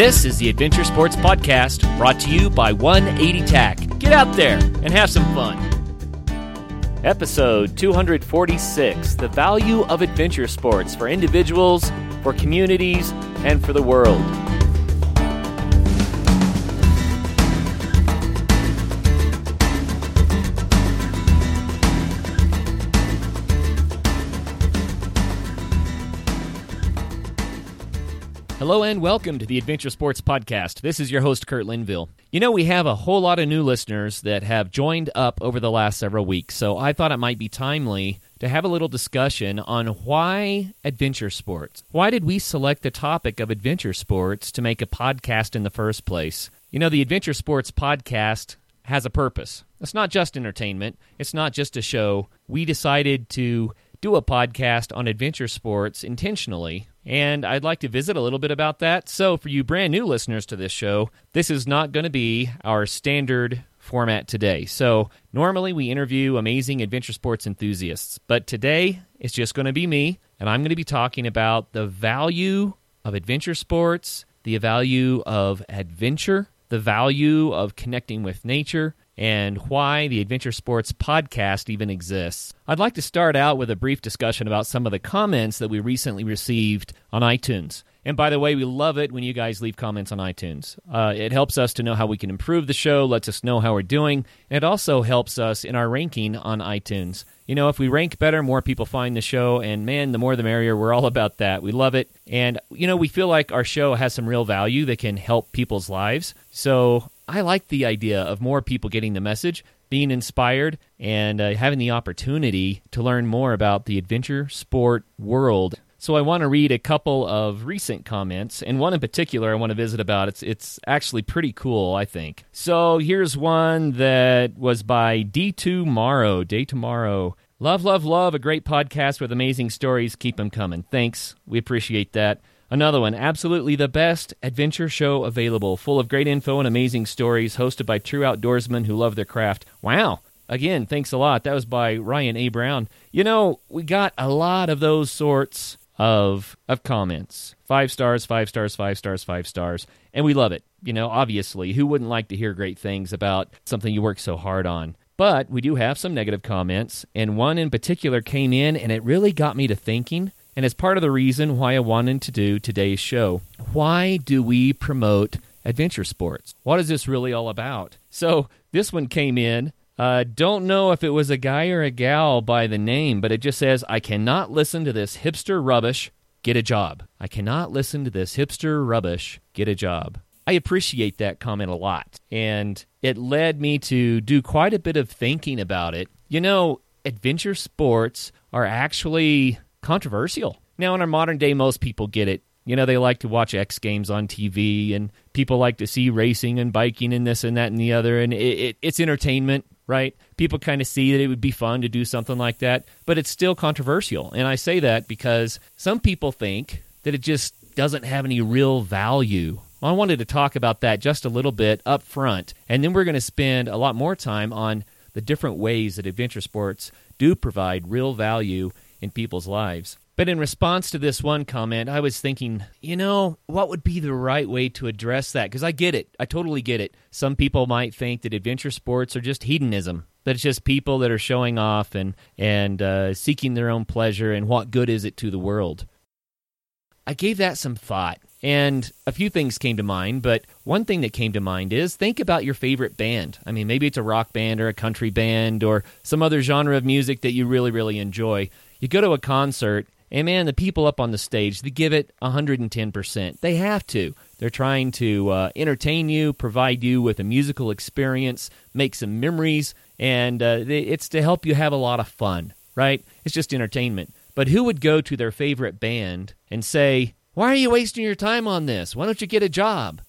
This is the Adventure Sports Podcast brought to you by 180 TAC. Get out there and have some fun. Episode 246 The Value of Adventure Sports for Individuals, for Communities, and for the World. Hello and welcome to the Adventure Sports Podcast. This is your host, Kurt Linville. You know, we have a whole lot of new listeners that have joined up over the last several weeks, so I thought it might be timely to have a little discussion on why adventure sports. Why did we select the topic of adventure sports to make a podcast in the first place? You know, the Adventure Sports Podcast has a purpose. It's not just entertainment, it's not just a show. We decided to do a podcast on adventure sports intentionally and I'd like to visit a little bit about that. So, for you brand new listeners to this show, this is not going to be our standard format today. So, normally we interview amazing adventure sports enthusiasts, but today it's just going to be me, and I'm going to be talking about the value of adventure sports, the value of adventure, the value of connecting with nature, and why the Adventure Sports podcast even exists. I'd like to start out with a brief discussion about some of the comments that we recently received on iTunes. And by the way, we love it when you guys leave comments on iTunes. Uh, it helps us to know how we can improve the show, lets us know how we're doing, and it also helps us in our ranking on iTunes. You know, if we rank better, more people find the show, and man, the more the merrier. We're all about that. We love it. And, you know, we feel like our show has some real value that can help people's lives. So I like the idea of more people getting the message, being inspired, and uh, having the opportunity to learn more about the adventure sport world. So I want to read a couple of recent comments, and one in particular I want to visit about. It's it's actually pretty cool, I think. So here's one that was by D2 Morrow, Day Tomorrow. Love, love, love, a great podcast with amazing stories. Keep them coming. Thanks. We appreciate that. Another one, absolutely the best adventure show available, full of great info and amazing stories, hosted by true outdoorsmen who love their craft. Wow. Again, thanks a lot. That was by Ryan A. Brown. You know, we got a lot of those sorts of of comments. Five stars, five stars, five stars, five stars. And we love it. You know, obviously, who wouldn't like to hear great things about something you work so hard on? But we do have some negative comments, and one in particular came in and it really got me to thinking and as part of the reason why I wanted to do today's show. Why do we promote adventure sports? What is this really all about? So this one came in. Uh, don't know if it was a guy or a gal by the name, but it just says, I cannot listen to this hipster rubbish. Get a job. I cannot listen to this hipster rubbish. Get a job. I appreciate that comment a lot. And it led me to do quite a bit of thinking about it. You know, adventure sports are actually controversial. Now, in our modern day, most people get it. You know, they like to watch X Games on TV, and people like to see racing and biking and this and that and the other, and it, it, it's entertainment, right? People kind of see that it would be fun to do something like that, but it's still controversial. And I say that because some people think that it just doesn't have any real value. Well, I wanted to talk about that just a little bit up front, and then we're going to spend a lot more time on the different ways that adventure sports do provide real value in people's lives. But in response to this one comment, I was thinking, you know, what would be the right way to address that? Because I get it. I totally get it. Some people might think that adventure sports are just hedonism, that it's just people that are showing off and, and uh, seeking their own pleasure, and what good is it to the world? I gave that some thought, and a few things came to mind, but one thing that came to mind is think about your favorite band. I mean, maybe it's a rock band or a country band or some other genre of music that you really, really enjoy you go to a concert, and man, the people up on the stage, they give it 110%. They have to. They're trying to uh, entertain you, provide you with a musical experience, make some memories, and uh, it's to help you have a lot of fun, right? It's just entertainment. But who would go to their favorite band and say, Why are you wasting your time on this? Why don't you get a job?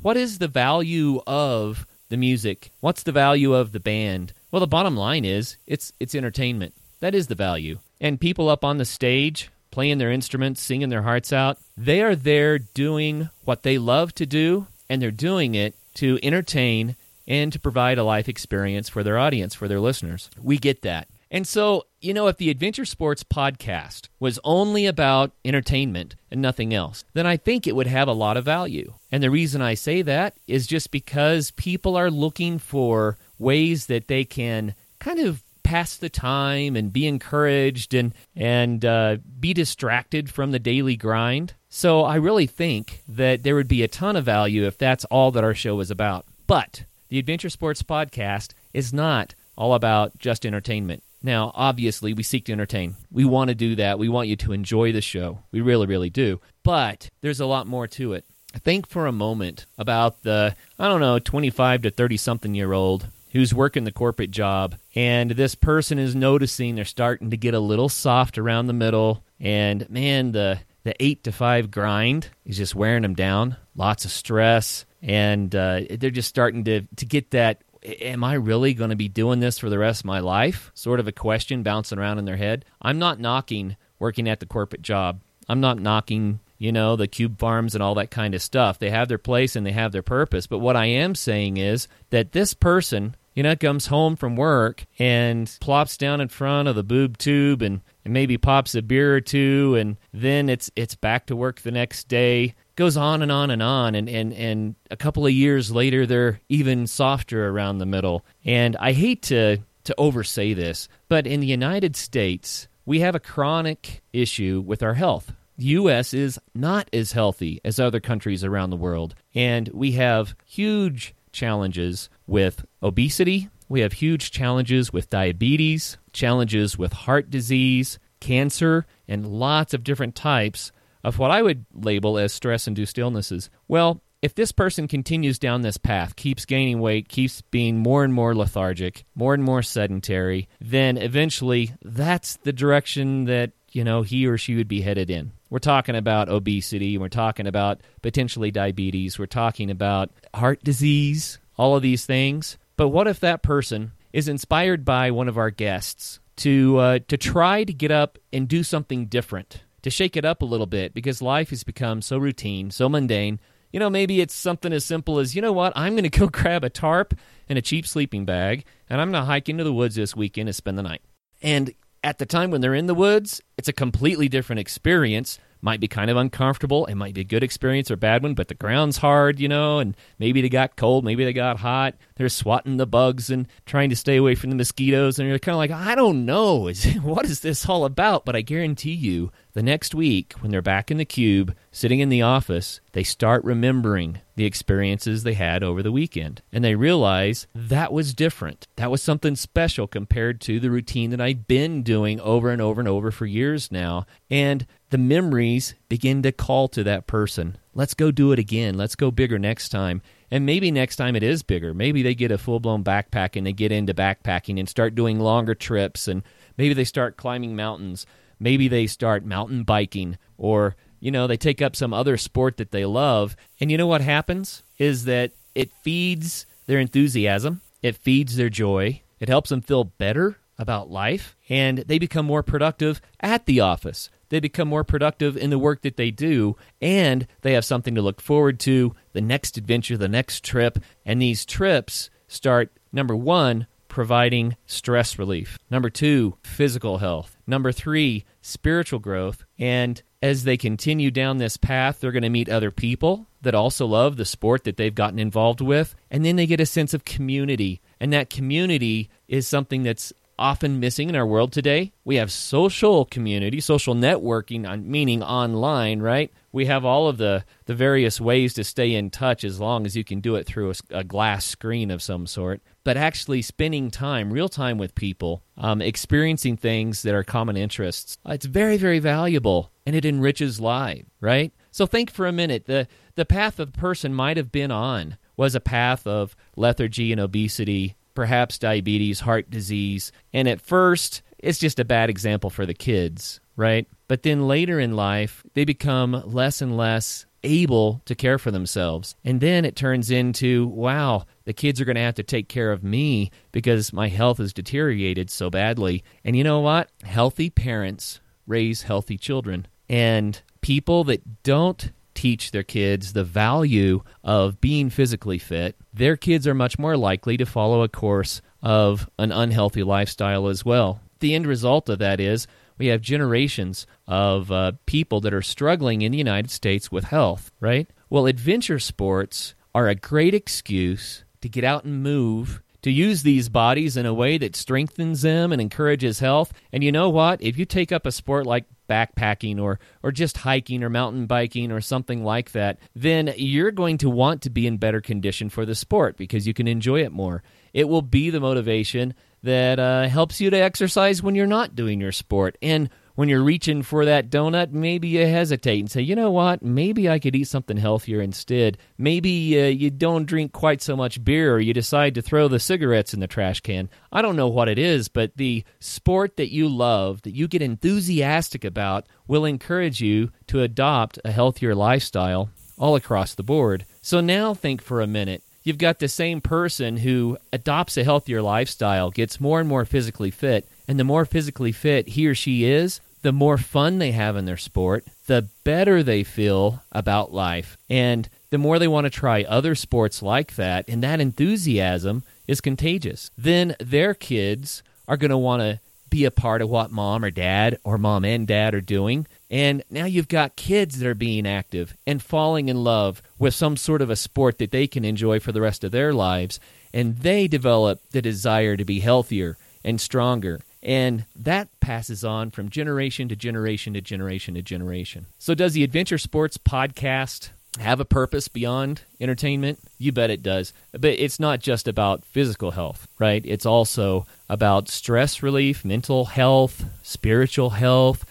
What is the value of the music? What's the value of the band? Well, the bottom line is it's it's entertainment. That is the value and people up on the stage playing their instruments, singing their hearts out, they are there doing what they love to do, and they're doing it to entertain and to provide a life experience for their audience, for their listeners. We get that. And so, you know, if the Adventure Sports podcast was only about entertainment and nothing else, then I think it would have a lot of value. And the reason I say that is just because people are looking for ways that they can kind of pass the time and be encouraged and and uh, be distracted from the daily grind. So I really think that there would be a ton of value if that's all that our show is about. But the Adventure Sports Podcast is not all about just entertainment. Now, obviously, we seek to entertain. We want to do that. We want you to enjoy the show. We really, really do. But there's a lot more to it. Think for a moment about the, I don't know, 25 to 30 something year old who's working the corporate job, and this person is noticing they're starting to get a little soft around the middle, and man, the the eight to five grind is just wearing them down. Lots of stress, and uh, they're just starting to to get that. Am I really going to be doing this for the rest of my life? Sort of a question bouncing around in their head. I'm not knocking working at the corporate job. I'm not knocking you know, the cube farms and all that kind of stuff. They have their place and they have their purpose. But what I am saying is that this person you know, comes home from work and plops down in front of the boob tube and, and maybe pops a beer or two and then it's it's back to work the next day. Goes on and on and on and, and, and a couple of years later they're even softer around the middle. And I hate to to oversay this, but in the United States we have a chronic issue with our health. The U.S. is not as healthy as other countries around the world, and we have huge challenges with obesity. We have huge challenges with diabetes, challenges with heart disease, cancer, and lots of different types of what I would label as stress induced illnesses. Well, if this person continues down this path, keeps gaining weight, keeps being more and more lethargic, more and more sedentary, then eventually that's the direction that, you know, he or she would be headed in. We're talking about obesity, we're talking about potentially diabetes, we're talking about heart disease, all of these things. But what if that person is inspired by one of our guests to uh, to try to get up and do something different, to shake it up a little bit because life has become so routine, so mundane. You know, maybe it's something as simple as, you know what, I'm going to go grab a tarp and a cheap sleeping bag, and I'm going to hike into the woods this weekend and spend the night. And at the time when they're in the woods, it's a completely different experience. Might be kind of uncomfortable. It might be a good experience or a bad one, but the ground's hard, you know, and maybe they got cold, maybe they got hot. They're swatting the bugs and trying to stay away from the mosquitoes. And you're kind of like, I don't know. what is this all about? But I guarantee you, the next week, when they're back in the cube, sitting in the office, they start remembering the experiences they had over the weekend. And they realize that was different. That was something special compared to the routine that I'd been doing over and over and over for years now. And the memories begin to call to that person. Let's go do it again. Let's go bigger next time. And maybe next time it is bigger. Maybe they get a full blown backpack and they get into backpacking and start doing longer trips. And maybe they start climbing mountains maybe they start mountain biking or you know they take up some other sport that they love. And you know what happens? Is that it feeds their enthusiasm. It feeds their joy. It helps them feel better about life. And they become more productive at the office. They become more productive in the work that they do. And they have something to look forward to the next adventure the next trip. And these trips start number 1 providing stress relief. Number two, physical health. Number three, spiritual growth. And as they continue down this path, they're going to meet other people that also love the sport that they've gotten involved with. And then they get a sense of community. And that community is something that's often missing in our world today. We have social community, social networking, meaning online, right? We have all of the, the various ways to stay in touch as long as you can do it through a, a glass screen of some sort. But actually spending time, real time with people, um, experiencing things that are common interests, it's very, very valuable and it enriches life, right? So think for a minute. The, the path a person might have been on was a path of lethargy and obesity perhaps diabetes, heart disease. And at first, it's just a bad example for the kids, right? But then later in life, they become less and less able to care for themselves. And then it turns into, wow, the kids are going to have to take care of me because my health has deteriorated so badly. And you know what? Healthy parents raise healthy children. And people that don't teach their kids the value of being physically fit, their kids are much more likely to follow a course of an unhealthy lifestyle as well. the end result of that is we have generations of uh, people that are struggling in the United States with health, right? Well, adventure sports are a great excuse to get out and move, to use these bodies in a way that strengthens them and encourages health. And you know what? If you take up a sport like backpacking or or just hiking or mountain biking or something like that, then you're going to want to be in better condition for the sport because you can enjoy it more. It will be the motivation that uh, helps you to exercise when you're not doing your sport. And when you're reaching for that donut, maybe you hesitate and say, you know what, maybe I could eat something healthier instead. Maybe uh, you don't drink quite so much beer or you decide to throw the cigarettes in the trash can. I don't know what it is, but the sport that you love, that you get enthusiastic about, will encourage you to adopt a healthier lifestyle all across the board. So now think for a minute you've got the same person who adopts a healthier lifestyle, gets more and more physically fit, and the more physically fit he or she is, the more fun they have in their sport, the better they feel about life, and the more they want to try other sports like that, and that enthusiasm is contagious. Then their kids are going to want to be a part of what mom or dad or mom and dad are doing. And now you've got kids that are being active and falling in love with some sort of a sport that they can enjoy for the rest of their lives. And they develop the desire to be healthier and stronger and that passes on from generation to generation to generation to generation. So, does the Adventure Sports podcast have a purpose beyond entertainment? You bet it does. But it's not just about physical health, right? It's also about stress relief, mental health, spiritual health.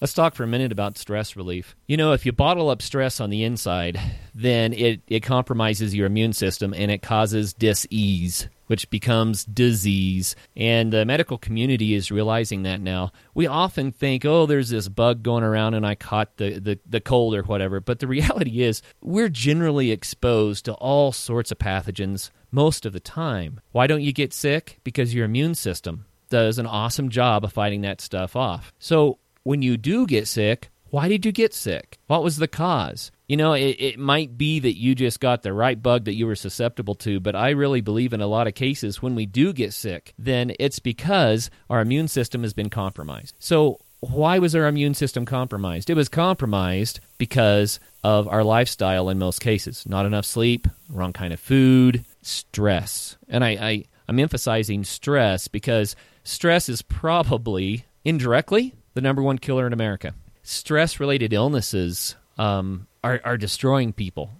Let's talk for a minute about stress relief. You know, if you bottle up stress on the inside, then it, it compromises your immune system and it causes dis-ease which becomes disease. And the medical community is realizing that now. We often think, oh, there's this bug going around and I caught the, the, the cold or whatever. But the reality is, we're generally exposed to all sorts of pathogens most of the time. Why don't you get sick? Because your immune system does an awesome job of fighting that stuff off. So when you do get sick, why did you get sick? What was the cause? You know, it, it might be that you just got the right bug that you were susceptible to, but I really believe in a lot of cases when we do get sick, then it's because our immune system has been compromised. So, why was our immune system compromised? It was compromised because of our lifestyle in most cases. Not enough sleep, wrong kind of food, stress. And I, I, I'm emphasizing stress because stress is probably indirectly the number one killer in America. Stress related illnesses um, are, are destroying people.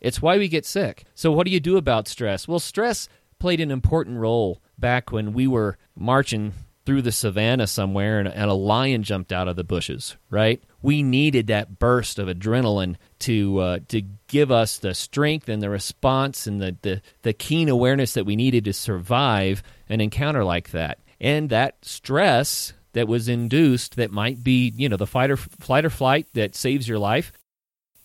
It's why we get sick. So, what do you do about stress? Well, stress played an important role back when we were marching through the savannah somewhere and, and, a lion jumped out of the bushes, right? We needed that burst of adrenaline to uh, to give us the strength and the response and the, the, the keen awareness that we needed to survive an encounter like that. And that stress that was induced that might be, you know, the fight or flight or flight that saves your life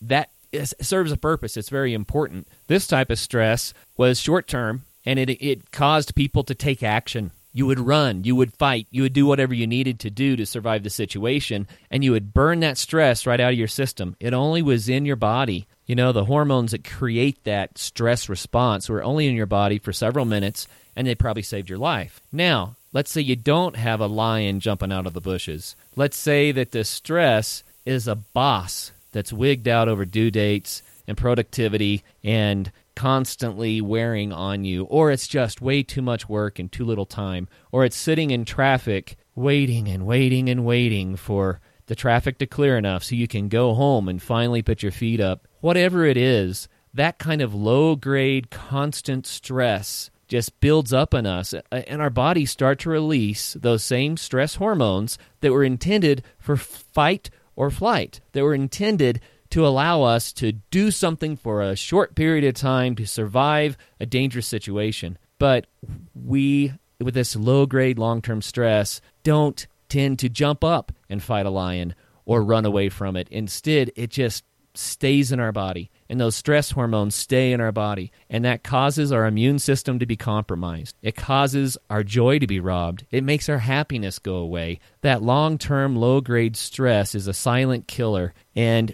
that is, serves a purpose. It's very important. This type of stress was short term, and it it caused people to take action. You would run, you would fight, you would do whatever you needed to do to survive the situation, and you would burn that stress right out of your system. It only was in your body. You know, the hormones that create that stress response were only in your body for several minutes, and they probably saved your life. Now, let's say you don't have a lion jumping out of the bushes. Let's say that the stress is a boss that's wigged out over due dates and productivity and constantly wearing on you, or it's just way too much work and too little time, or it's sitting in traffic waiting and waiting and waiting for the traffic to clear enough so you can go home and finally put your feet up. Whatever it is, that kind of low grade, constant stress just builds up in us, and our bodies start to release those same stress hormones that were intended for fight or flight that were intended to allow us to do something for a short period of time to survive a dangerous situation. But we, with this low grade long term stress, don't tend to jump up and fight a lion or run away from it. Instead, it just stays in our body and those stress hormones stay in our body, and that causes our immune system to be compromised. It causes our joy to be robbed. It makes our happiness go away. That long term, low grade stress is a silent killer, and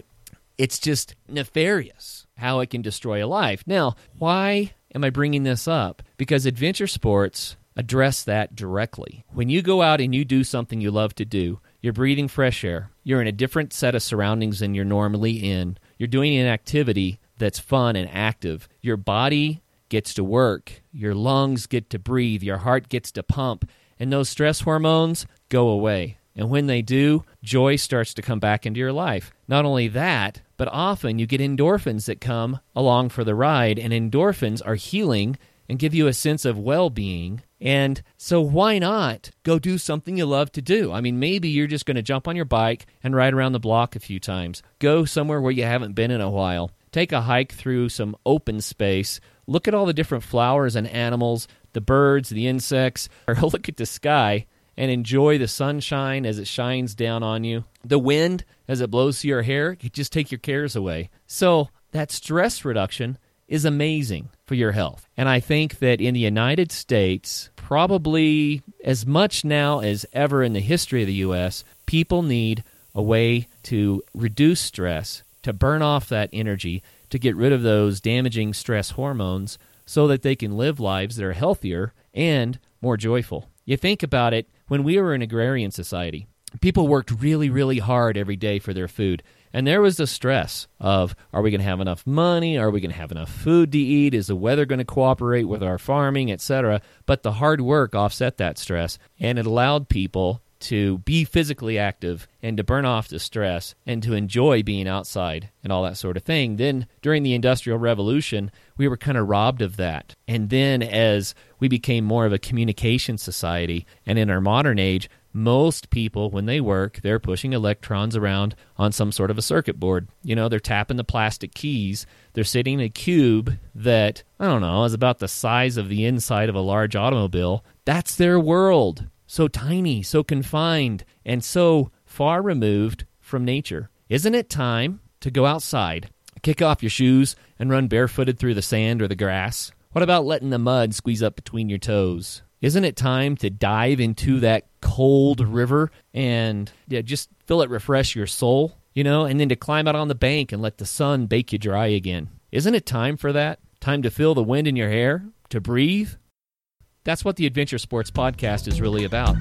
it's just nefarious how it can destroy a life. Now, why am I bringing this up? Because adventure sports address that directly. When you go out and you do something you love to do, you're breathing fresh air, you're in a different set of surroundings than you're normally in, you're doing an activity that's fun and active. Your body gets to work, your lungs get to breathe, your heart gets to pump, and those stress hormones go away. And when they do, joy starts to come back into your life. Not only that, but often you get endorphins that come along for the ride, and endorphins are healing and give you a sense of well being. And so, why not go do something you love to do? I mean, maybe you're just going to jump on your bike and ride around the block a few times. Go somewhere where you haven't been in a while. Take a hike through some open space. Look at all the different flowers and animals, the birds, the insects, or look at the sky and enjoy the sunshine as it shines down on you. The wind as it blows through your hair, you just take your cares away. So, that stress reduction is amazing for your health. And I think that in the United States, probably as much now as ever in the history of the US, people need a way to reduce stress, to burn off that energy, to get rid of those damaging stress hormones so that they can live lives that are healthier and more joyful. You think about it, when we were an agrarian society, people worked really, really hard every day for their food. And there was the stress of are we going to have enough money? Are we going to have enough food to eat? Is the weather going to cooperate with our farming, etc.? But the hard work offset that stress, and it allowed people to be physically active and to burn off the stress and to enjoy being outside and all that sort of thing. Then during the Industrial Revolution, we were kind of robbed of that. And then as we became more of a communication society, and in our modern age, most people, when they work, they're pushing electrons around on some sort of a circuit board. You know, they're tapping the plastic keys. They're sitting in a cube that, I don't know, is about the size of the inside of a large automobile. That's their world so tiny, so confined, and so far removed from nature. Isn't it time to go outside, kick off your shoes, and run barefooted through the sand or the grass? What about letting the mud squeeze up between your toes? Isn't it time to dive into that cold river and yeah, just feel it refresh your soul, you know, and then to climb out on the bank and let the sun bake you dry again? Isn't it time for that? Time to feel the wind in your hair, to breathe, that's what the Adventure Sports Podcast is really about.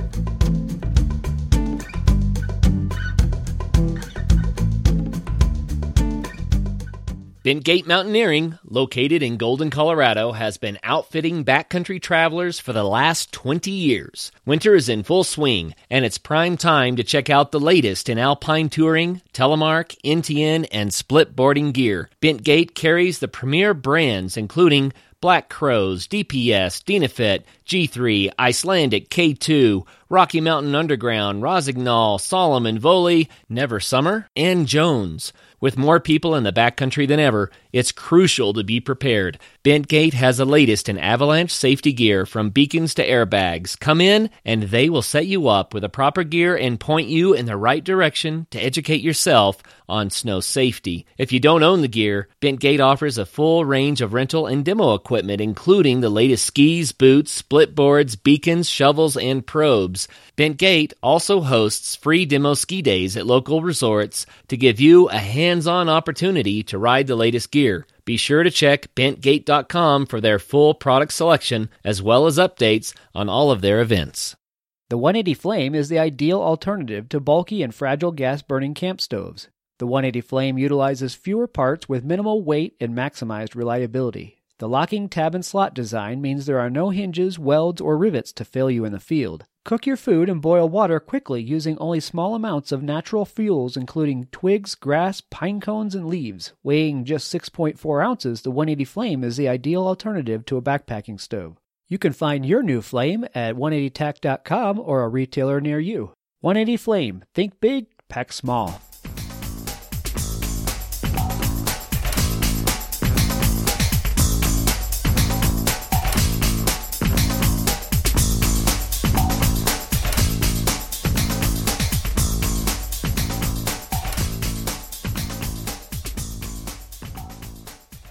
Bentgate Mountaineering, located in Golden, Colorado, has been outfitting backcountry travelers for the last 20 years. Winter is in full swing, and it's prime time to check out the latest in alpine touring, telemark, NTN, and split boarding gear. Bentgate carries the premier brands including Black Crows, DPS, Dynafit, G3, Icelantic, K2, Rocky Mountain Underground, Rossignol, Salomon, Voile, Never Summer, and Jones. With more people in the backcountry than ever, it's crucial to be prepared. Bentgate has the latest in avalanche safety gear from beacons to airbags. Come in and they will set you up with the proper gear and point you in the right direction to educate yourself on snow safety. If you don't own the gear, Bentgate offers a full range of rental and demo equipment, including the latest skis, boots, split boards, beacons, shovels, and probes. Bentgate also hosts free demo ski days at local resorts to give you a hands on opportunity to ride the latest gear. Be sure to check bentgate.com for their full product selection as well as updates on all of their events. The 180 Flame is the ideal alternative to bulky and fragile gas burning camp stoves. The 180 Flame utilizes fewer parts with minimal weight and maximized reliability. The locking tab and slot design means there are no hinges, welds, or rivets to fail you in the field. Cook your food and boil water quickly using only small amounts of natural fuels, including twigs, grass, pine cones, and leaves. Weighing just 6.4 ounces, the 180 Flame is the ideal alternative to a backpacking stove. You can find your new flame at 180tac.com or a retailer near you. 180 Flame. Think big, pack small.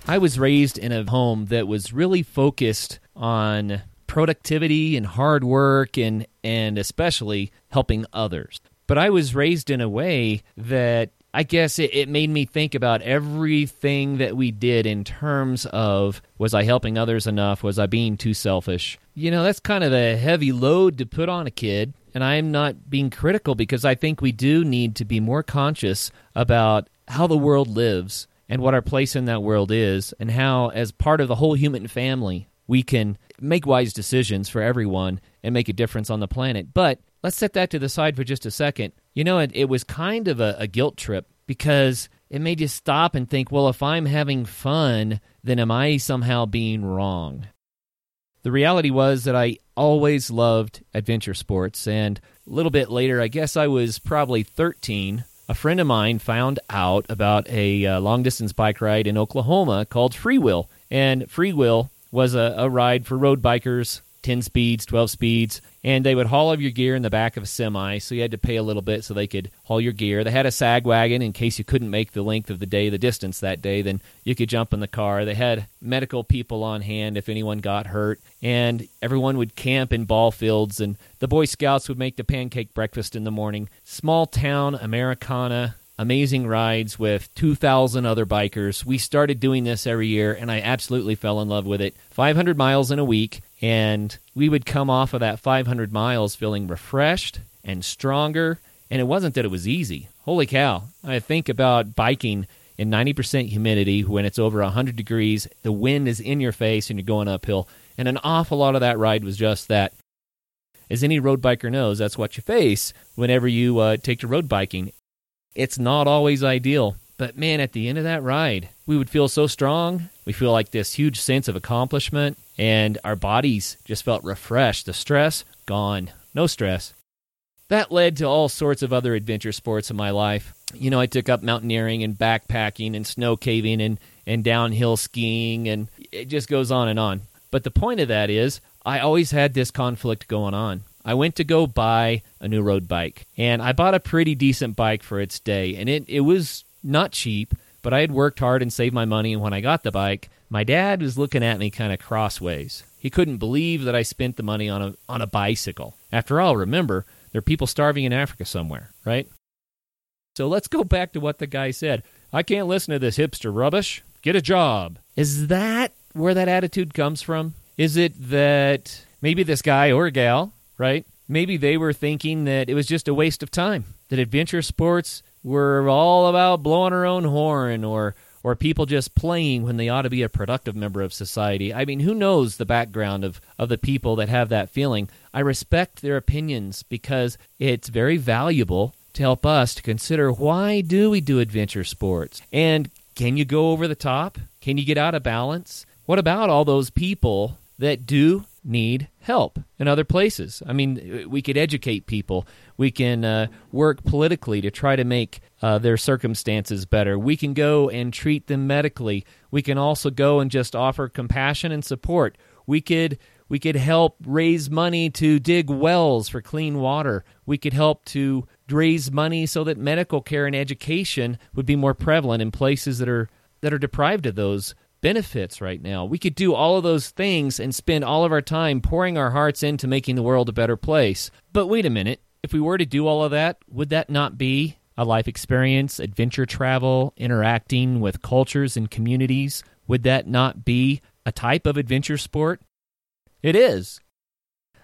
I was raised in a home that was really focused on productivity and hard work and and especially helping others. But I was raised in a way that I guess it, it made me think about everything that we did in terms of was I helping others enough? Was I being too selfish? You know, that's kind of a heavy load to put on a kid. And I'm not being critical because I think we do need to be more conscious about how the world lives and what our place in that world is, and how, as part of the whole human family, we can make wise decisions for everyone and make a difference on the planet. But let's set that to the side for just a second. You know, it, it was kind of a, a guilt trip because it made you stop and think, well, if I'm having fun, then am I somehow being wrong? The reality was that I always loved adventure sports, and a little bit later, I guess I was probably 13, a friend of mine found out about a uh, long distance bike ride in Oklahoma called Freewheel. And Freewheel was a, a ride for road bikers 10 speeds, 12 speeds, and they would haul all of your gear in the back of a semi, so you had to pay a little bit so they could haul your gear. They had a sag wagon in case you couldn't make the length of the day, the distance that day, then you could jump in the car. They had medical people on hand if anyone got hurt, and everyone would camp in ball fields, and the Boy Scouts would make the pancake breakfast in the morning. Small town Americana, amazing rides with 2,000 other bikers. We started doing this every year, and I absolutely fell in love with it. 500 miles in a week, and we would come off of that 500 miles feeling refreshed and stronger. And it wasn't that it was easy. Holy cow. I think about biking in 90% humidity when it's over 100 degrees, the wind is in your face, and you're going uphill. And an awful lot of that ride was just that. As any road biker knows, that's what you face whenever you uh, take to road biking. It's not always ideal, but man, at the end of that ride, we would feel so strong. We feel like this huge sense of accomplishment, and our bodies just felt refreshed. The stress, gone. No stress. That led to all sorts of other adventure sports in my life. You know, I took up mountaineering and backpacking and snow caving and, and downhill skiing, and it just goes on and on. But the point of that is, I always had this conflict going on. I went to go buy a new road bike, and I bought a pretty decent bike for its day, and it, it was not cheap, but I had worked hard and saved my money, and when I got the bike, my dad was looking at me kind of crossways. He couldn't believe that I spent the money on a on a bicycle. After all, remember, there are people starving in Africa somewhere, right? So let's go back to what the guy said. I can't listen to this hipster rubbish. Get a job. Is that where that attitude comes from? Is it that maybe this guy or gal right? Maybe they were thinking that it was just a waste of time, that adventure sports were all about blowing our own horn or or people just playing when they ought to be a productive member of society. I mean, who knows the background of, of the people that have that feeling? I respect their opinions because it's very valuable to help us to consider why do we do adventure sports? And can you go over the top? Can you get out of balance? What about all those people that do need help in other places. I mean, we could educate people. We can uh, work politically to try to make uh, their circumstances better. We can go and treat them medically. We can also go and just offer compassion and support. We could we could help raise money to dig wells for clean water. We could help to raise money so that medical care and education would be more prevalent in places that are that are deprived of those benefits right now. We could do all of those things and spend all of our time pouring our hearts into making the world a better place. But wait a minute. If we were to do all of that, would that not be a life experience, adventure travel, interacting with cultures and communities? Would that not be a type of adventure sport? It is.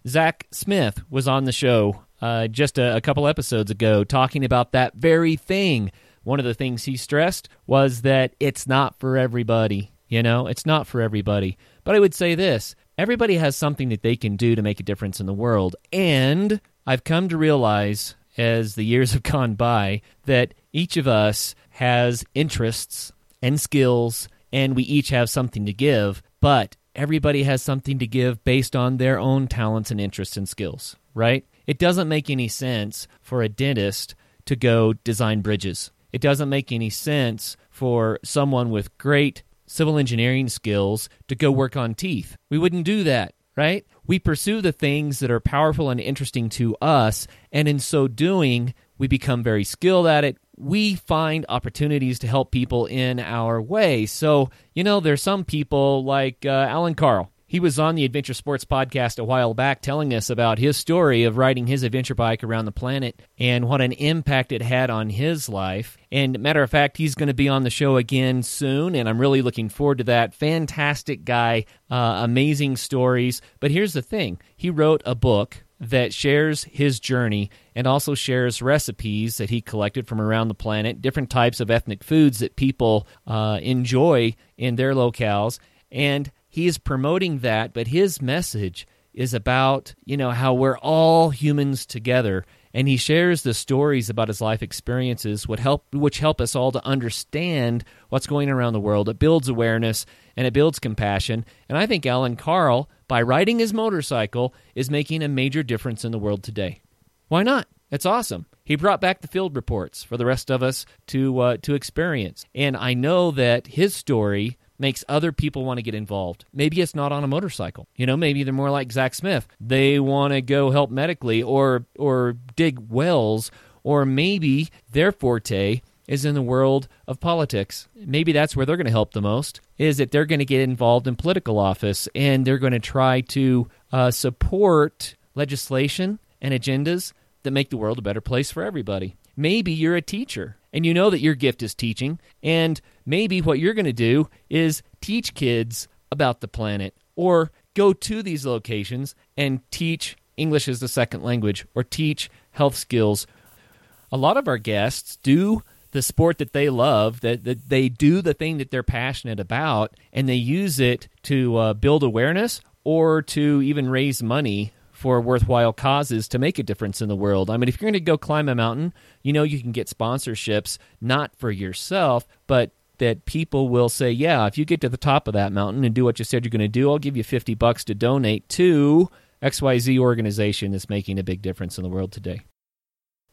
Zach Smith was on the show uh, just a, a couple episodes ago talking about that very thing. One of the things he stressed was that it's not for everybody. You know, it's not for everybody. But I would say this everybody has something that they can do to make a difference in the world. And I've come to realize as the years have gone by that each of us has interests and skills, and we each have something to give. But everybody has something to give based on their own talents and interests and skills, right? It doesn't make any sense for a dentist to go design bridges. It doesn't make any sense for someone with great civil engineering skills to go work on teeth. We wouldn't do that, right? We pursue the things that are powerful and interesting to us, and in so doing, we become very skilled at it. We find opportunities to help people in our way. So, you know, there's some people like uh, Allan Karl. He was on the Adventure Sports podcast a while back telling us about his story of riding his adventure bike around the planet and what an impact it had on his life. And matter of fact, he's going to be on the show again soon, and I'm really looking forward to that. Fantastic guy, uh, amazing stories. But here's the thing he wrote a book that shares his journey and also shares recipes that he collected from around the planet, different types of ethnic foods that people uh, enjoy in their locales. And he is promoting that, but his message is about, you know, how we're all humans together. And he shares the stories about his life experiences, what help, which help us all to understand what's going on around the world. It builds awareness and it builds compassion. And I think Allan Karl, by riding his motorcycle, is making a major difference in the world today. Why not? It's awesome. He brought back the field reports for the rest of us to uh, to experience, and I know that his story makes other people want to get involved. Maybe it's not on a motorcycle. You know, maybe they're more like Zach Smith. They want to go help medically or or dig wells or maybe their forte is in the world of politics. Maybe that's where they're going to help the most is that they're going to get involved in political office and they're going to try to uh, support legislation and agendas that make the world a better place for everybody. Maybe you're a teacher and you know that your gift is teaching, and maybe what you're going to do is teach kids about the planet or go to these locations and teach English as the second language or teach health skills. A lot of our guests do the sport that they love, that, that they do the thing that they're passionate about, and they use it to uh, build awareness or to even raise money for worthwhile causes to make a difference in the world. I mean, if you're going to go climb a mountain, you know you can get sponsorships not for yourself, but that people will say, "Yeah, if you get to the top of that mountain and do what you said you're going to do, I'll give you 50 bucks to donate to XYZ organization that's making a big difference in the world today."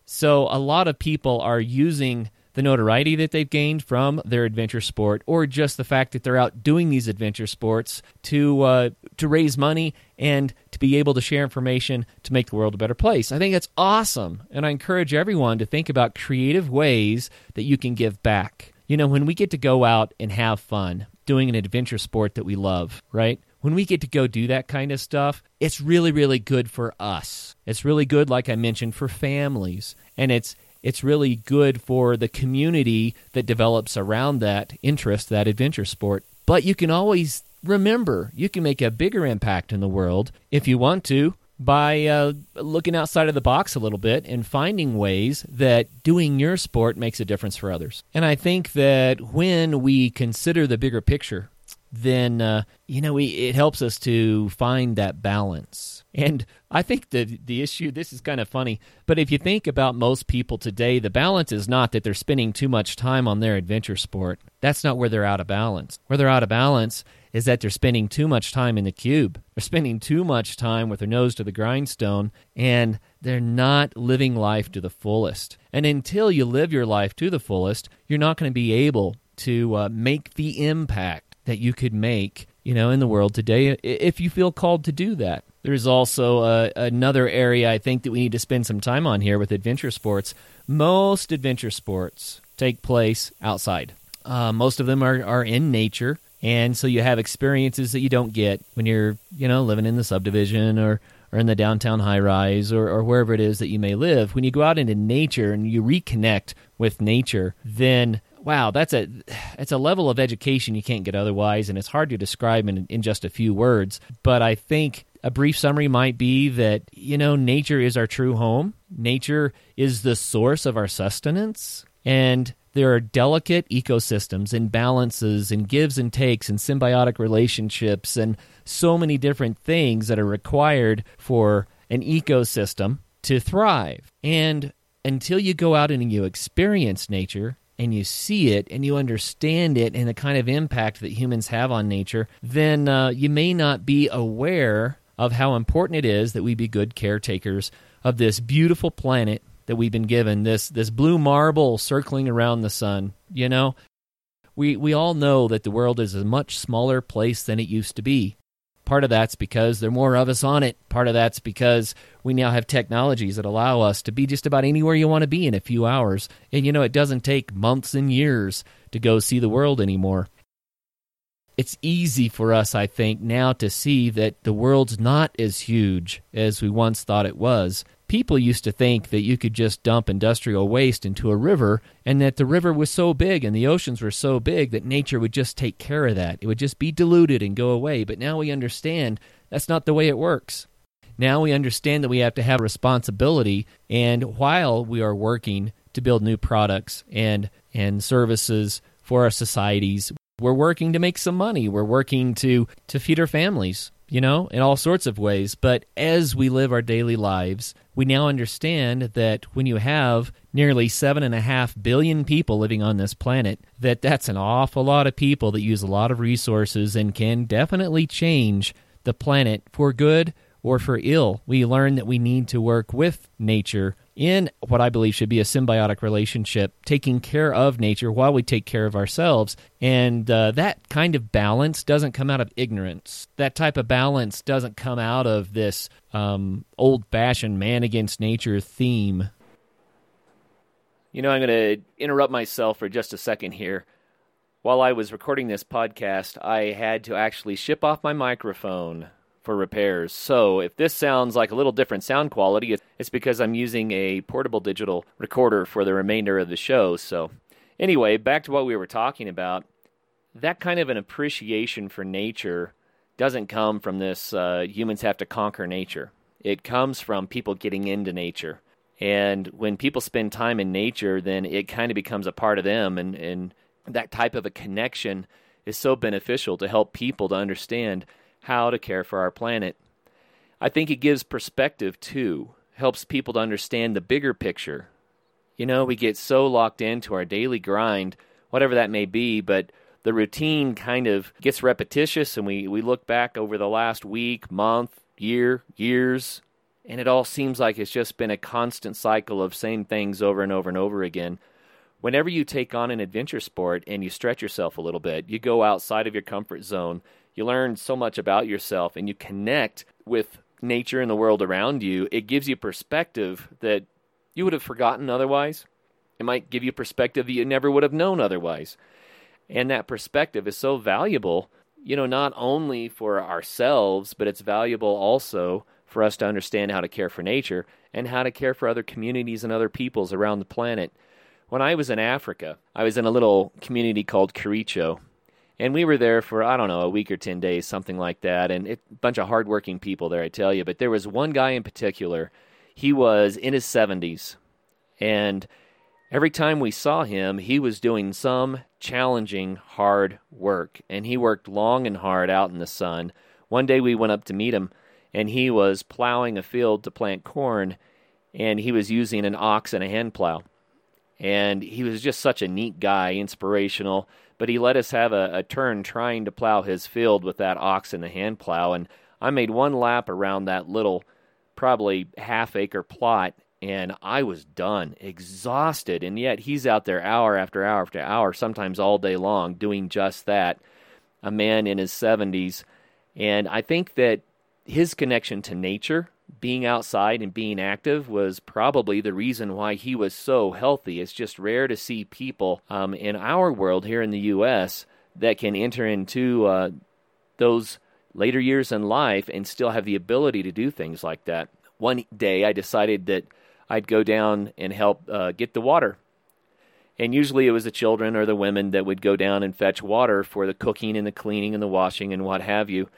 So, a lot of people are using the notoriety that they've gained from their adventure sport, or just the fact that they're out doing these adventure sports to uh, to raise money and to be able to share information to make the world a better place. I think that's awesome, and I encourage everyone to think about creative ways that you can give back. You know, when we get to go out and have fun doing an adventure sport that we love, right? When we get to go do that kind of stuff, it's really, really good for us. It's really good, like I mentioned, for families. And it's it's really good for the community that develops around that interest, that adventure sport. But you can always remember you can make a bigger impact in the world if you want to by uh, looking outside of the box a little bit and finding ways that doing your sport makes a difference for others. And I think that when we consider the bigger picture, then uh, you know we, it helps us to find that balance. And I think the the issue this is kind of funny, but if you think about most people today, the balance is not that they're spending too much time on their adventure sport. That's not where they're out of balance. Where they're out of balance is that they're spending too much time in the cube. They're spending too much time with their nose to the grindstone and they're not living life to the fullest. And until you live your life to the fullest, you're not going to be able to uh, make the impact that you could make, you know, in the world today if you feel called to do that. There's also uh, another area I think that we need to spend some time on here with adventure sports. Most adventure sports take place outside. Uh, most of them are, are in nature, and so you have experiences that you don't get when you're, you know, living in the subdivision or or in the downtown high rise or, or wherever it is that you may live. When you go out into nature and you reconnect with nature, then wow, that's a it's a level of education you can't get otherwise, and it's hard to describe in, in just a few words. But I think a brief summary might be that you know nature is our true home. Nature is the source of our sustenance, and there are delicate ecosystems and balances and gives and takes and symbiotic relationships and so many different things that are required for an ecosystem to thrive. And until you go out and you experience nature, and you see it and you understand it and the kind of impact that humans have on nature, then uh, you may not be aware of how important it is that we be good caretakers of this beautiful planet that we've been given, this this blue marble circling around the sun. You know, we we all know that the world is a much smaller place than it used to be. Part of that's because there are more of us on it. Part of that's because we now have technologies that allow us to be just about anywhere you want to be in a few hours. And you know, it doesn't take months and years to go see the world anymore. It's easy for us, I think, now to see that the world's not as huge as we once thought it was. People used to think that you could just dump industrial waste into a river and that the river was so big and the oceans were so big that nature would just take care of that. It would just be diluted and go away. But now we understand that's not the way it works. Now we understand that we have to have responsibility and while we are working to build new products and and services for our societies, we're working to make some money. We're working to to feed our families, you know, in all sorts of ways. But as we live our daily lives, we now understand that when you have nearly seven and a half billion people living on this planet, that that's an awful lot of people that use a lot of resources and can definitely change the planet for good or for ill. We learn that we need to work with nature in what I believe should be a symbiotic relationship, taking care of nature while we take care of ourselves. And uh, that kind of balance doesn't come out of ignorance. That type of balance doesn't come out of this um, old fashioned man against nature theme. You know, I'm going to interrupt myself for just a second here. While I was recording this podcast, I had to actually ship off my microphone for repairs. So if this sounds like a little different sound quality, it's because I'm using a portable digital recorder for the remainder of the show. So anyway, back to what we were talking about. That kind of an appreciation for nature doesn't come from this uh, humans have to conquer nature. It comes from people getting into nature. And when people spend time in nature, then it kind of becomes a part of them. And, and that type of a connection is so beneficial to help people to understand how to care for our planet. I think it gives perspective too, helps people to understand the bigger picture. You know, we get so locked into our daily grind, whatever that may be, but the routine kind of gets repetitious and we, we look back over the last week, month, year, years, and it all seems like it's just been a constant cycle of same things over and over and over again. Whenever you take on an adventure sport and you stretch yourself a little bit, you go outside of your comfort zone, you learn so much about yourself and you connect with nature and the world around you, it gives you perspective that you would have forgotten otherwise. It might give you perspective that you never would have known otherwise. And that perspective is so valuable, you know, not only for ourselves, but it's valuable also for us to understand how to care for nature and how to care for other communities and other peoples around the planet. When I was in Africa, I was in a little community called Kericho, and we were there for I don't know a week or ten days, something like that, and a bunch of hardworking people there, I tell you. But there was one guy in particular. He was in his seventies, and every time we saw him, he was doing some challenging, hard work, and he worked long and hard out in the sun. One day we went up to meet him, and he was plowing a field to plant corn, and he was using an ox and a hand plow. And he was just such a neat guy, inspirational but he let us have a, a turn trying to plow his field with that ox and the hand plow. And I made one lap around that little, probably half acre plot, and I was done, exhausted. And yet he's out there hour after hour after hour, sometimes all day long, doing just that. A man in his 70s. And I think that his connection to nature being outside and being active was probably the reason why he was so healthy. It's just rare to see people um, in our world here in the U.S. that can enter into uh, those later years in life and still have the ability to do things like that. One day I decided that I'd go down and help uh, get the water. And usually it was the children or the women that would go down and fetch water for the cooking and the cleaning and the washing and what have you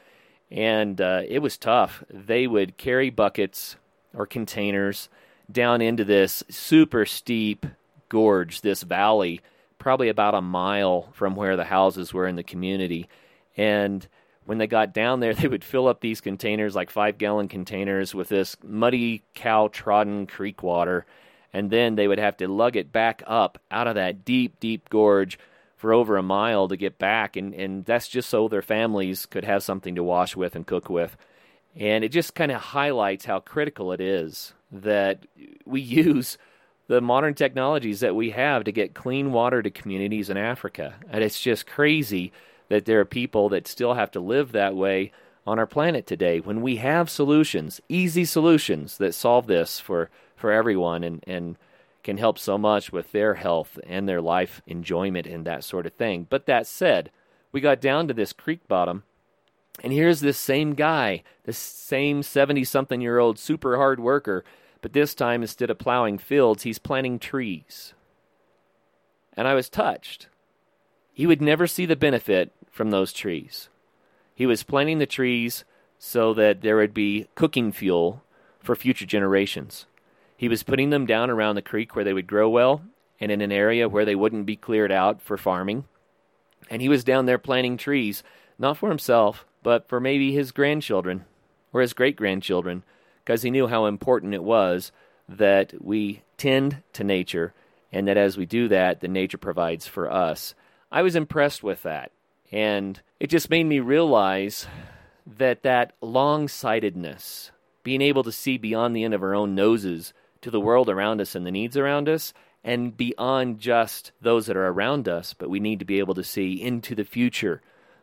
and uh, it was tough. They would carry buckets or containers down into this super steep gorge, this valley, probably about a mile from where the houses were in the community. And when they got down there, they would fill up these containers, like five gallon containers, with this muddy, cow trodden creek water. And then they would have to lug it back up out of that deep, deep gorge for over a mile to get back, and, and that's just so their families could have something to wash with and cook with. And it just kind of highlights how critical it is that we use the modern technologies that we have to get clean water to communities in Africa. And it's just crazy that there are people that still have to live that way on our planet today when we have solutions, easy solutions that solve this for, for everyone. And, and can help so much with their health and their life enjoyment and that sort of thing. But that said, we got down to this creek bottom, and here's this same guy, this same 70 something year old super hard worker, but this time instead of plowing fields, he's planting trees. And I was touched. He would never see the benefit from those trees. He was planting the trees so that there would be cooking fuel for future generations. He was putting them down around the creek where they would grow well and in an area where they wouldn't be cleared out for farming. And he was down there planting trees, not for himself, but for maybe his grandchildren or his great grandchildren, because he knew how important it was that we tend to nature and that as we do that, the nature provides for us. I was impressed with that. And it just made me realize that that long-sightedness, being able to see beyond the end of our own noses to the world around us and the needs around us, and beyond just those that are around us, but we need to be able to see into the future,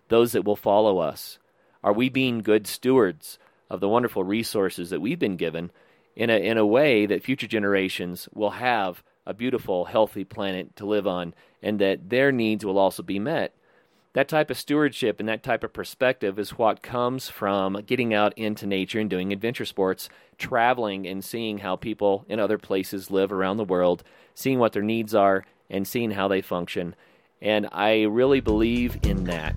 those that will follow us. Are we being good stewards of the wonderful resources that we've been given in a, in a way that future generations will have a beautiful, healthy planet to live on and that their needs will also be met? That type of stewardship and that type of perspective is what comes from getting out into nature and doing adventure sports, traveling and seeing how people in other places live around the world, seeing what their needs are, and seeing how they function. And I really believe in that.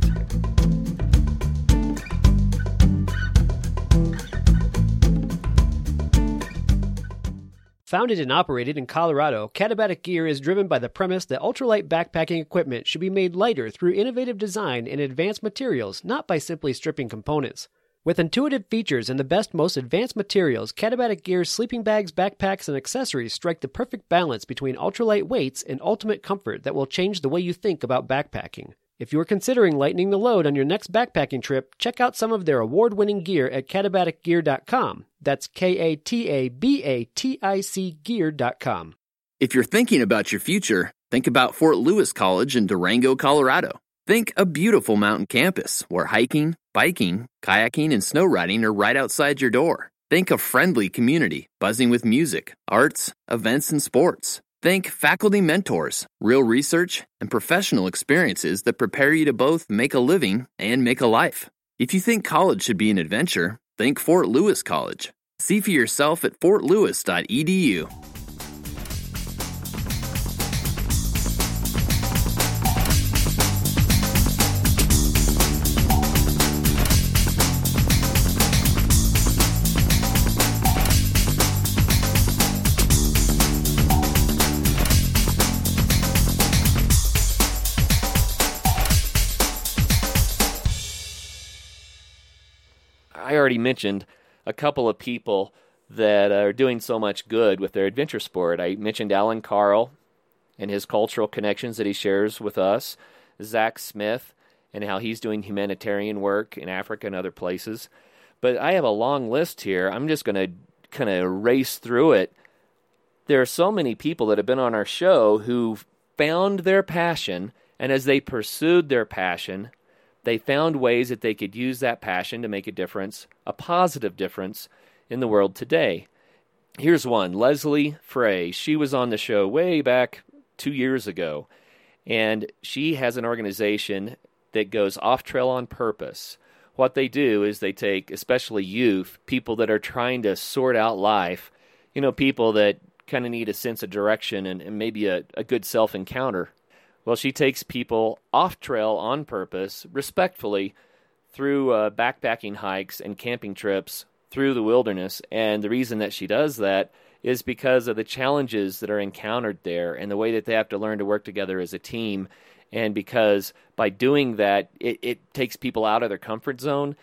Founded and operated in Colorado, Katabatic Gear is driven by the premise that ultralight backpacking equipment should be made lighter through innovative design and advanced materials, not by simply stripping components. With intuitive features and the best, most advanced materials, Katabatic Gear's sleeping bags, backpacks, and accessories strike the perfect balance between ultralight weights and ultimate comfort that will change the way you think about backpacking. If you're considering lightening the load on your next backpacking trip, check out some of their award winning gear at katabaticgear.com. That's K A T A B A T I C gear.com. If you're thinking about your future, think about Fort Lewis College in Durango, Colorado. Think a beautiful mountain campus where hiking, biking, kayaking, and snow riding are right outside your door. Think a friendly community buzzing with music, arts, events, and sports. Think faculty mentors, real research, and professional experiences that prepare you to both make a living and make a life. If you think college should be an adventure, think Fort Lewis College. See for yourself at fortlewis.edu. I already mentioned a couple of people that are doing so much good with their adventure sport. I mentioned Allan Karl and his cultural connections that he shares with us, Zach Smith, and how he's doing humanitarian work in Africa and other places. But I have a long list here. I'm just going to kind of race through it. There are so many people that have been on our show who found their passion, and as they pursued their passion, they found ways that they could use that passion to make a difference, a positive difference in the world today. Here's one Leslie Frey. She was on the show way back two years ago, and she has an organization that goes off trail on purpose. What they do is they take, especially youth, people that are trying to sort out life, you know, people that kind of need a sense of direction and, and maybe a, a good self encounter well, she takes people off trail on purpose, respectfully, through uh, backpacking hikes and camping trips through the wilderness. And the reason that she does that is because of the challenges that are encountered there and the way that they have to learn to work together as a team. And because by doing that, it, it takes people out of their comfort zone.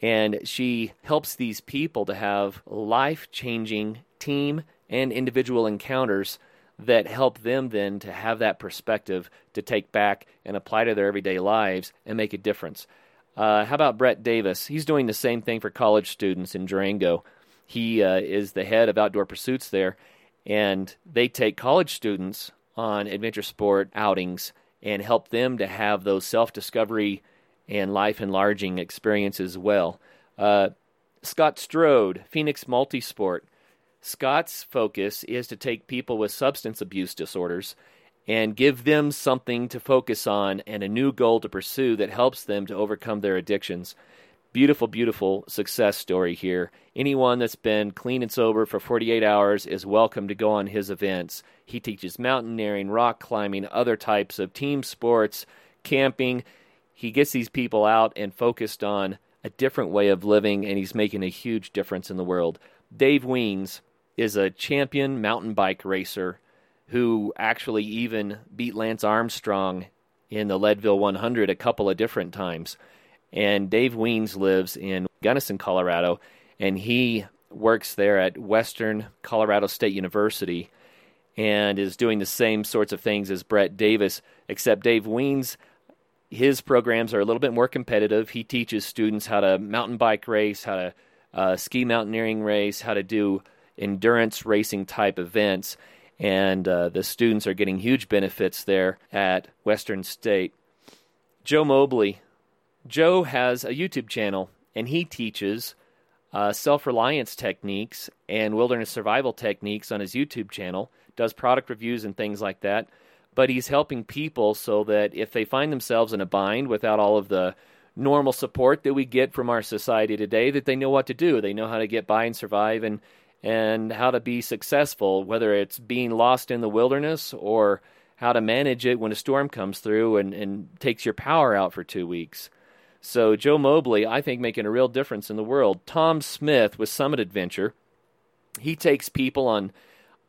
And she helps these people to have life changing team and individual encounters that help them then to have that perspective to take back and apply to their everyday lives and make a difference. Uh, how about Brett Davis? He's doing the same thing for college students in Durango. He uh, is the head of outdoor pursuits there, and they take college students on adventure sport outings and help them to have those self discovery and life enlarging experiences as well. Uh, Scott Strode, Phoenix Multisport Scott's focus is to take people with substance abuse disorders and give them something to focus on and a new goal to pursue that helps them to overcome their addictions. Beautiful, beautiful success story here. Anyone that's been clean and sober for 48 hours is welcome to go on his events. He teaches mountaineering, rock climbing, other types of team sports, camping. He gets these people out and focused on a different way of living, and he's making a huge difference in the world. Dave Wiens is a champion mountain bike racer who actually even beat Lance Armstrong in the Leadville 100 a couple of different times. And Dave Wiens lives in Gunnison, Colorado, and he works there at Western Colorado State University and is doing the same sorts of things as Brett Davis, except Dave Wiens, his programs are a little bit more competitive. He teaches students how to mountain bike race, how to uh, ski mountaineering race, how to do endurance racing type events and uh, the students are getting huge benefits there at Western State. Joe Mobley. Joe has a YouTube channel, and he teaches uh, self reliance techniques and wilderness survival techniques on his YouTube channel, does product reviews and things like that. But he's helping people so that if they find themselves in a bind without all of the normal support that we get from our society today, that they know what to do. They know how to get by and survive and and how to be successful, whether it's being lost in the wilderness or how to manage it when a storm comes through and, and takes your power out for two weeks. So Joe Mobley, I think, making a real difference in the world. Tom Smith with Summit Adventure, he takes people on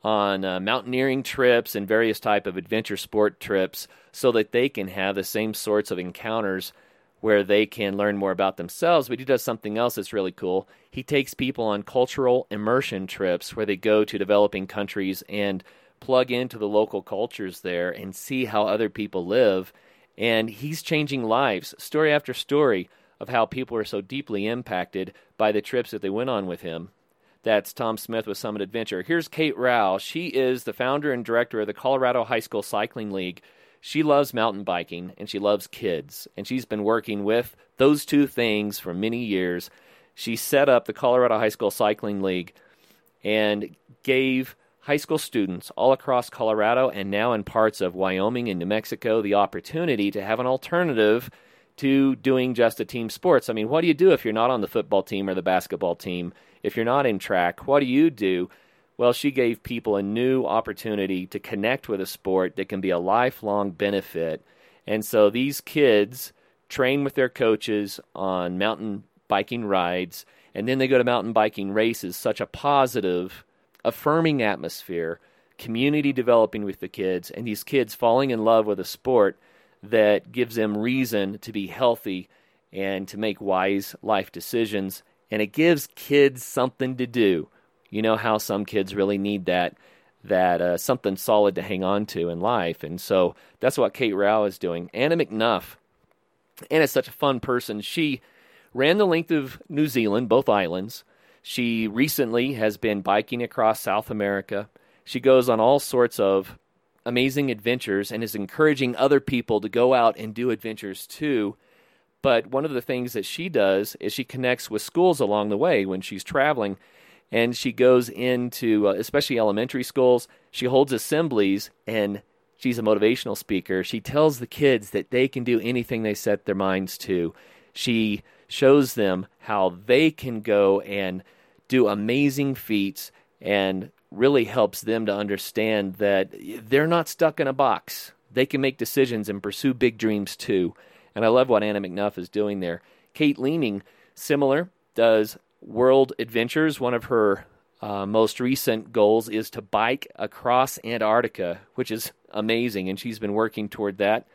on uh, mountaineering trips and various type of adventure sport trips so that they can have the same sorts of encounters where they can learn more about themselves, but he does something else that's really cool. He takes people on cultural immersion trips where they go to developing countries and plug into the local cultures there and see how other people live. And he's changing lives, story after story, of how people are so deeply impacted by the trips that they went on with him. That's Tom Smith with Summit Adventure. Here's Kate Rau. She is the founder and director of the Colorado High School Cycling League she loves mountain biking and she loves kids. And she's been working with those two things for many years. She set up the Colorado High School Cycling League and gave high school students all across Colorado and now in parts of Wyoming and New Mexico the opportunity to have an alternative to doing just a team sports. I mean, what do you do if you're not on the football team or the basketball team? If you're not in track, what do you do? Well, she gave people a new opportunity to connect with a sport that can be a lifelong benefit. And so these kids train with their coaches on mountain biking rides, and then they go to mountain biking races, such a positive, affirming atmosphere, community developing with the kids, and these kids falling in love with a sport that gives them reason to be healthy and to make wise life decisions. And it gives kids something to do you know how some kids really need that that uh, something solid to hang on to in life, and so that's what Kate Rau is doing. Anna McNuff, Anna's such a fun person. She ran the length of New Zealand, both islands. She recently has been biking across South America. She goes on all sorts of amazing adventures and is encouraging other people to go out and do adventures too. But one of the things that she does is she connects with schools along the way when she's traveling and she goes into uh, especially elementary schools she holds assemblies and she's a motivational speaker. She tells the kids that they can do anything they set their minds to. She shows them how they can go and do amazing feats and really helps them to understand that they're not stuck in a box. They can make decisions and pursue big dreams too. And i love what anna mcnuff is doing there. Kate leeming similar does world adventures. One of her uh, most recent goals is to bike across Antarctica, which is amazing, and she's been working toward that.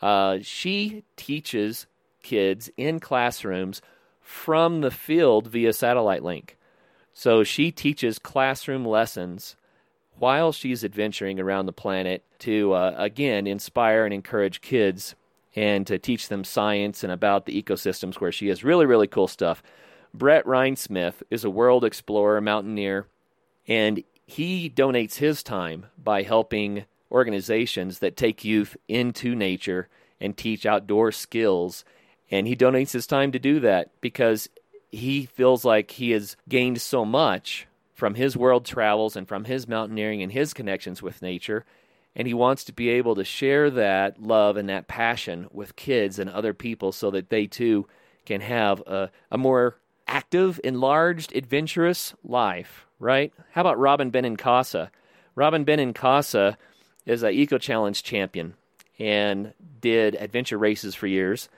Uh, she teaches kids in classrooms from the field via satellite link. So she teaches classroom lessons while she's adventuring around the planet to, uh, again, inspire and encourage kids and to teach them science and about the ecosystems where she is. Really, really cool stuff. Brett Rhinesmith is a world explorer, mountaineer, and he donates his time by helping organizations that take youth into nature and teach outdoor skills. And he donates his time to do that because he feels like he has gained so much from his world travels and from his mountaineering and his connections with nature. and he wants to be able to share that love and that passion with kids and other people so that they too can have a, a more active, enlarged, adventurous life, right? How about Robyn Benincasa? Robyn Benincasa is an Eco Challenge champion and did adventure races for years.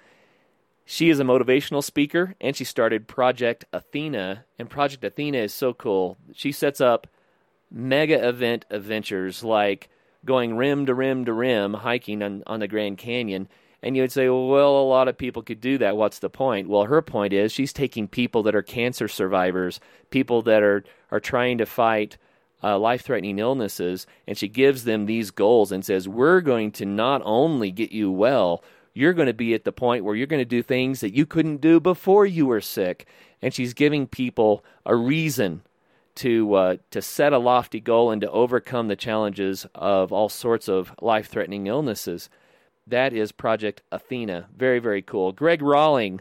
She is a motivational speaker and she started Project Athena. And Project Athena is so cool. She sets up mega event adventures like going rim to rim to rim hiking on, on the Grand Canyon. And you would say, well, a lot of people could do that. What's the point? Well, her point is she's taking people that are cancer survivors, people that are, are trying to fight uh, life threatening illnesses, and she gives them these goals and says, We're going to not only get you well, you're going to be at the point where you're going to do things that you couldn't do before you were sick. And she's giving people a reason to uh, to set a lofty goal and to overcome the challenges of all sorts of life threatening illnesses. That is Project Athena. Very very cool. Greg Rawling.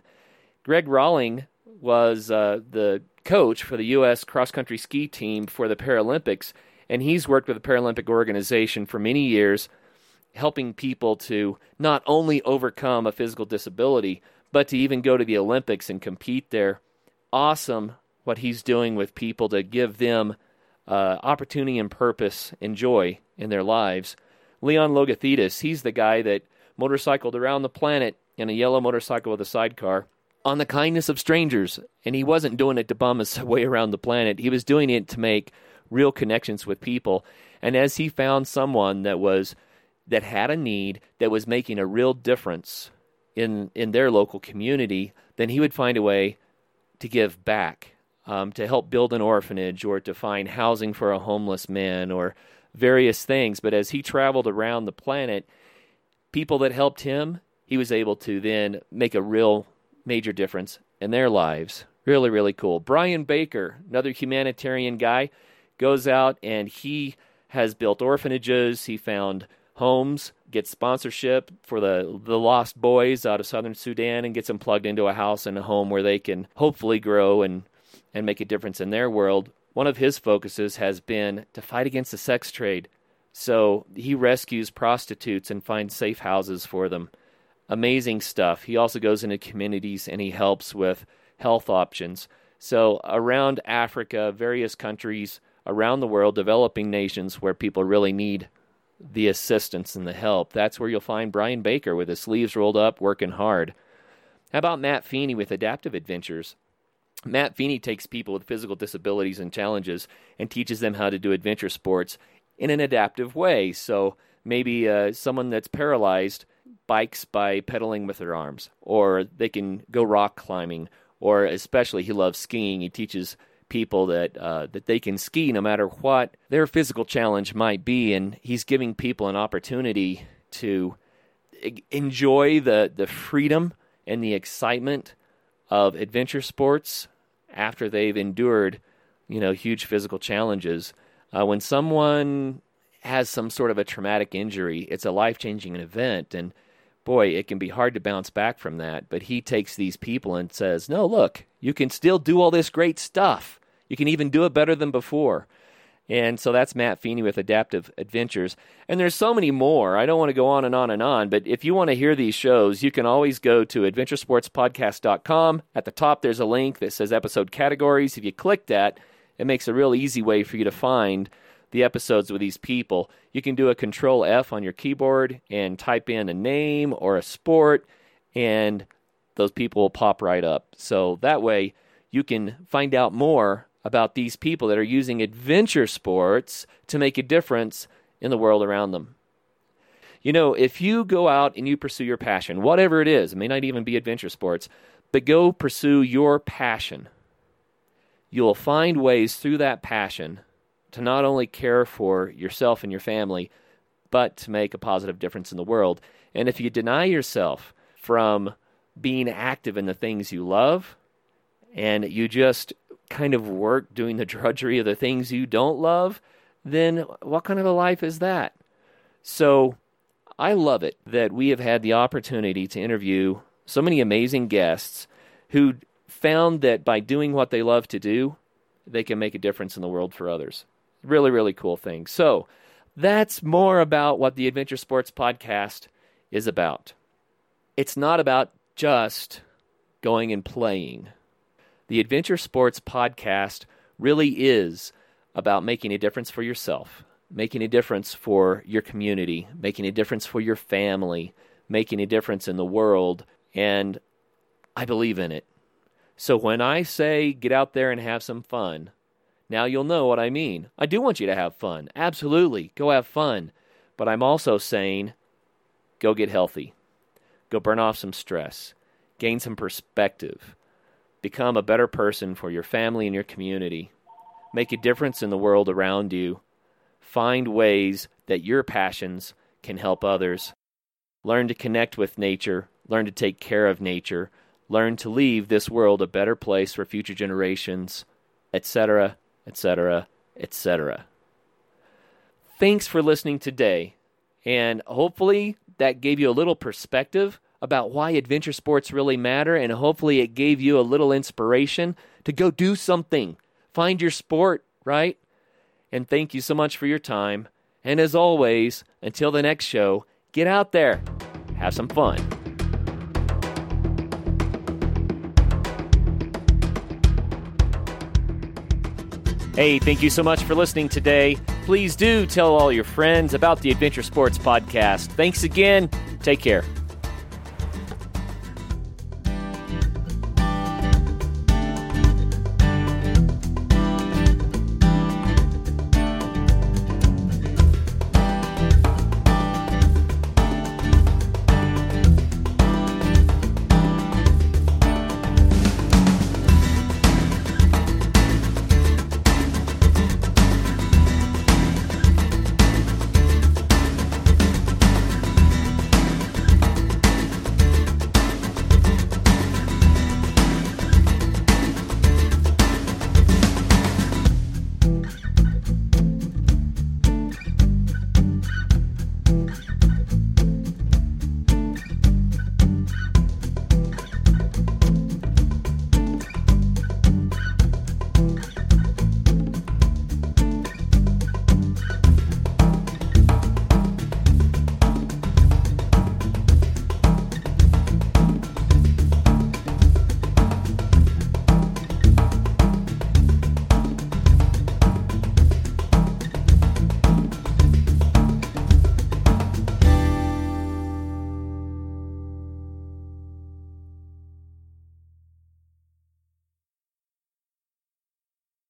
Greg Rawling was uh, the coach for the U.S. cross country ski team for the Paralympics, and he's worked with the Paralympic organization for many years, helping people to not only overcome a physical disability, but to even go to the Olympics and compete there. Awesome what he's doing with people to give them uh, opportunity and purpose and joy in their lives. Leon Logothetis, he's the guy that motorcycled around the planet in a yellow motorcycle with a sidecar on the kindness of strangers. And he wasn't doing it to bum his way around the planet, he was doing it to make real connections with people. And as he found someone that was that had a need that was making a real difference in in their local community, then he would find a way to give back, um, to help build an orphanage or to find housing for a homeless man or various things. But as he traveled around the planet, people that helped him, he was able to then make a real major difference in their lives. Really, really cool. Brian Baker, another humanitarian guy, goes out and he has built orphanages. He found homes, gets sponsorship for the the lost boys out of southern Sudan, and gets them plugged into a house and a home where they can hopefully grow and and make a difference in their world. One of his focuses has been to fight against the sex trade. So he rescues prostitutes and finds safe houses for them amazing stuff. He also goes into communities and he helps with health options. So, around Africa, various countries around the world, developing nations where people really need the assistance and the help, that's where you'll find Brian Baker with his sleeves rolled up, working hard. How about Matt Feeney with Adaptive Adventures? Matt Feeney takes people with physical disabilities and challenges and teaches them how to do adventure sports in an adaptive way. So maybe uh, someone that's paralyzed bikes by pedaling with their arms, or they can go rock climbing, or especially he loves skiing. He teaches people that uh, that they can ski no matter what their physical challenge might be, and he's giving people an opportunity to enjoy the the freedom and the excitement of adventure sports after they've endured, you know, huge physical challenges. Uh, when someone has some sort of a traumatic injury, it's a life changing event, and boy, it can be hard to bounce back from that. But he takes these people and says, no, look, you can still do all this great stuff. You can even do it better than before. And so that's Matt Feeney with Adaptive Adventures. And there's so many more. I don't want to go on and on and on, but if you want to hear these shows, you can always go to adventuresportspodcast.com. At the top, there's a link that says episode categories. If you click that, it makes a real easy way for you to find the episodes with these people, you can do a control F on your keyboard and type in a name or a sport, and those people will pop right up. So that way you can find out more about these people that are using adventure sports to make a difference in the world around them. You know, if you go out and you pursue your passion, whatever it is, it may not even be adventure sports, but go pursue your passion, you'll find ways through that passion to not only care for yourself and your family, but to make a positive difference in the world. And if you deny yourself from being active in the things you love, and you just kind of work doing the drudgery of the things you don't love, then what kind of a life is that? So I love it that we have had the opportunity to interview so many amazing guests who found that by doing what they love to do, they can make a difference in the world for others. Really, really cool thing. So, That's more about what the Adventure Sports Podcast is about. It's not about just going and playing. The Adventure Sports Podcast really is about making a difference for yourself, making a difference for your community, making a difference for your family, making a difference in the world, and I believe in it. So when I say get out there and have some fun, now you'll know what I mean. I do want you to have fun. Absolutely. Go have fun. But I'm also saying go get healthy. Go burn off some stress. Gain some perspective. Become a better person for your family and your community. Make a difference in the world around you. Find ways that your passions can help others. Learn to connect with nature. Learn to take care of nature. Learn to leave this world a better place for future generations, etc etc., etc. Thanks for listening today, and hopefully that gave you a little perspective about why adventure sports really matter, and hopefully it gave you a little inspiration to go do something. Find your sport, right? And thank you so much for your time. And as always, until the next show, get out there, have some fun. Hey, thank you so much for listening today. Please do tell all your friends about the Adventure Sports Podcast. Thanks again. Take care.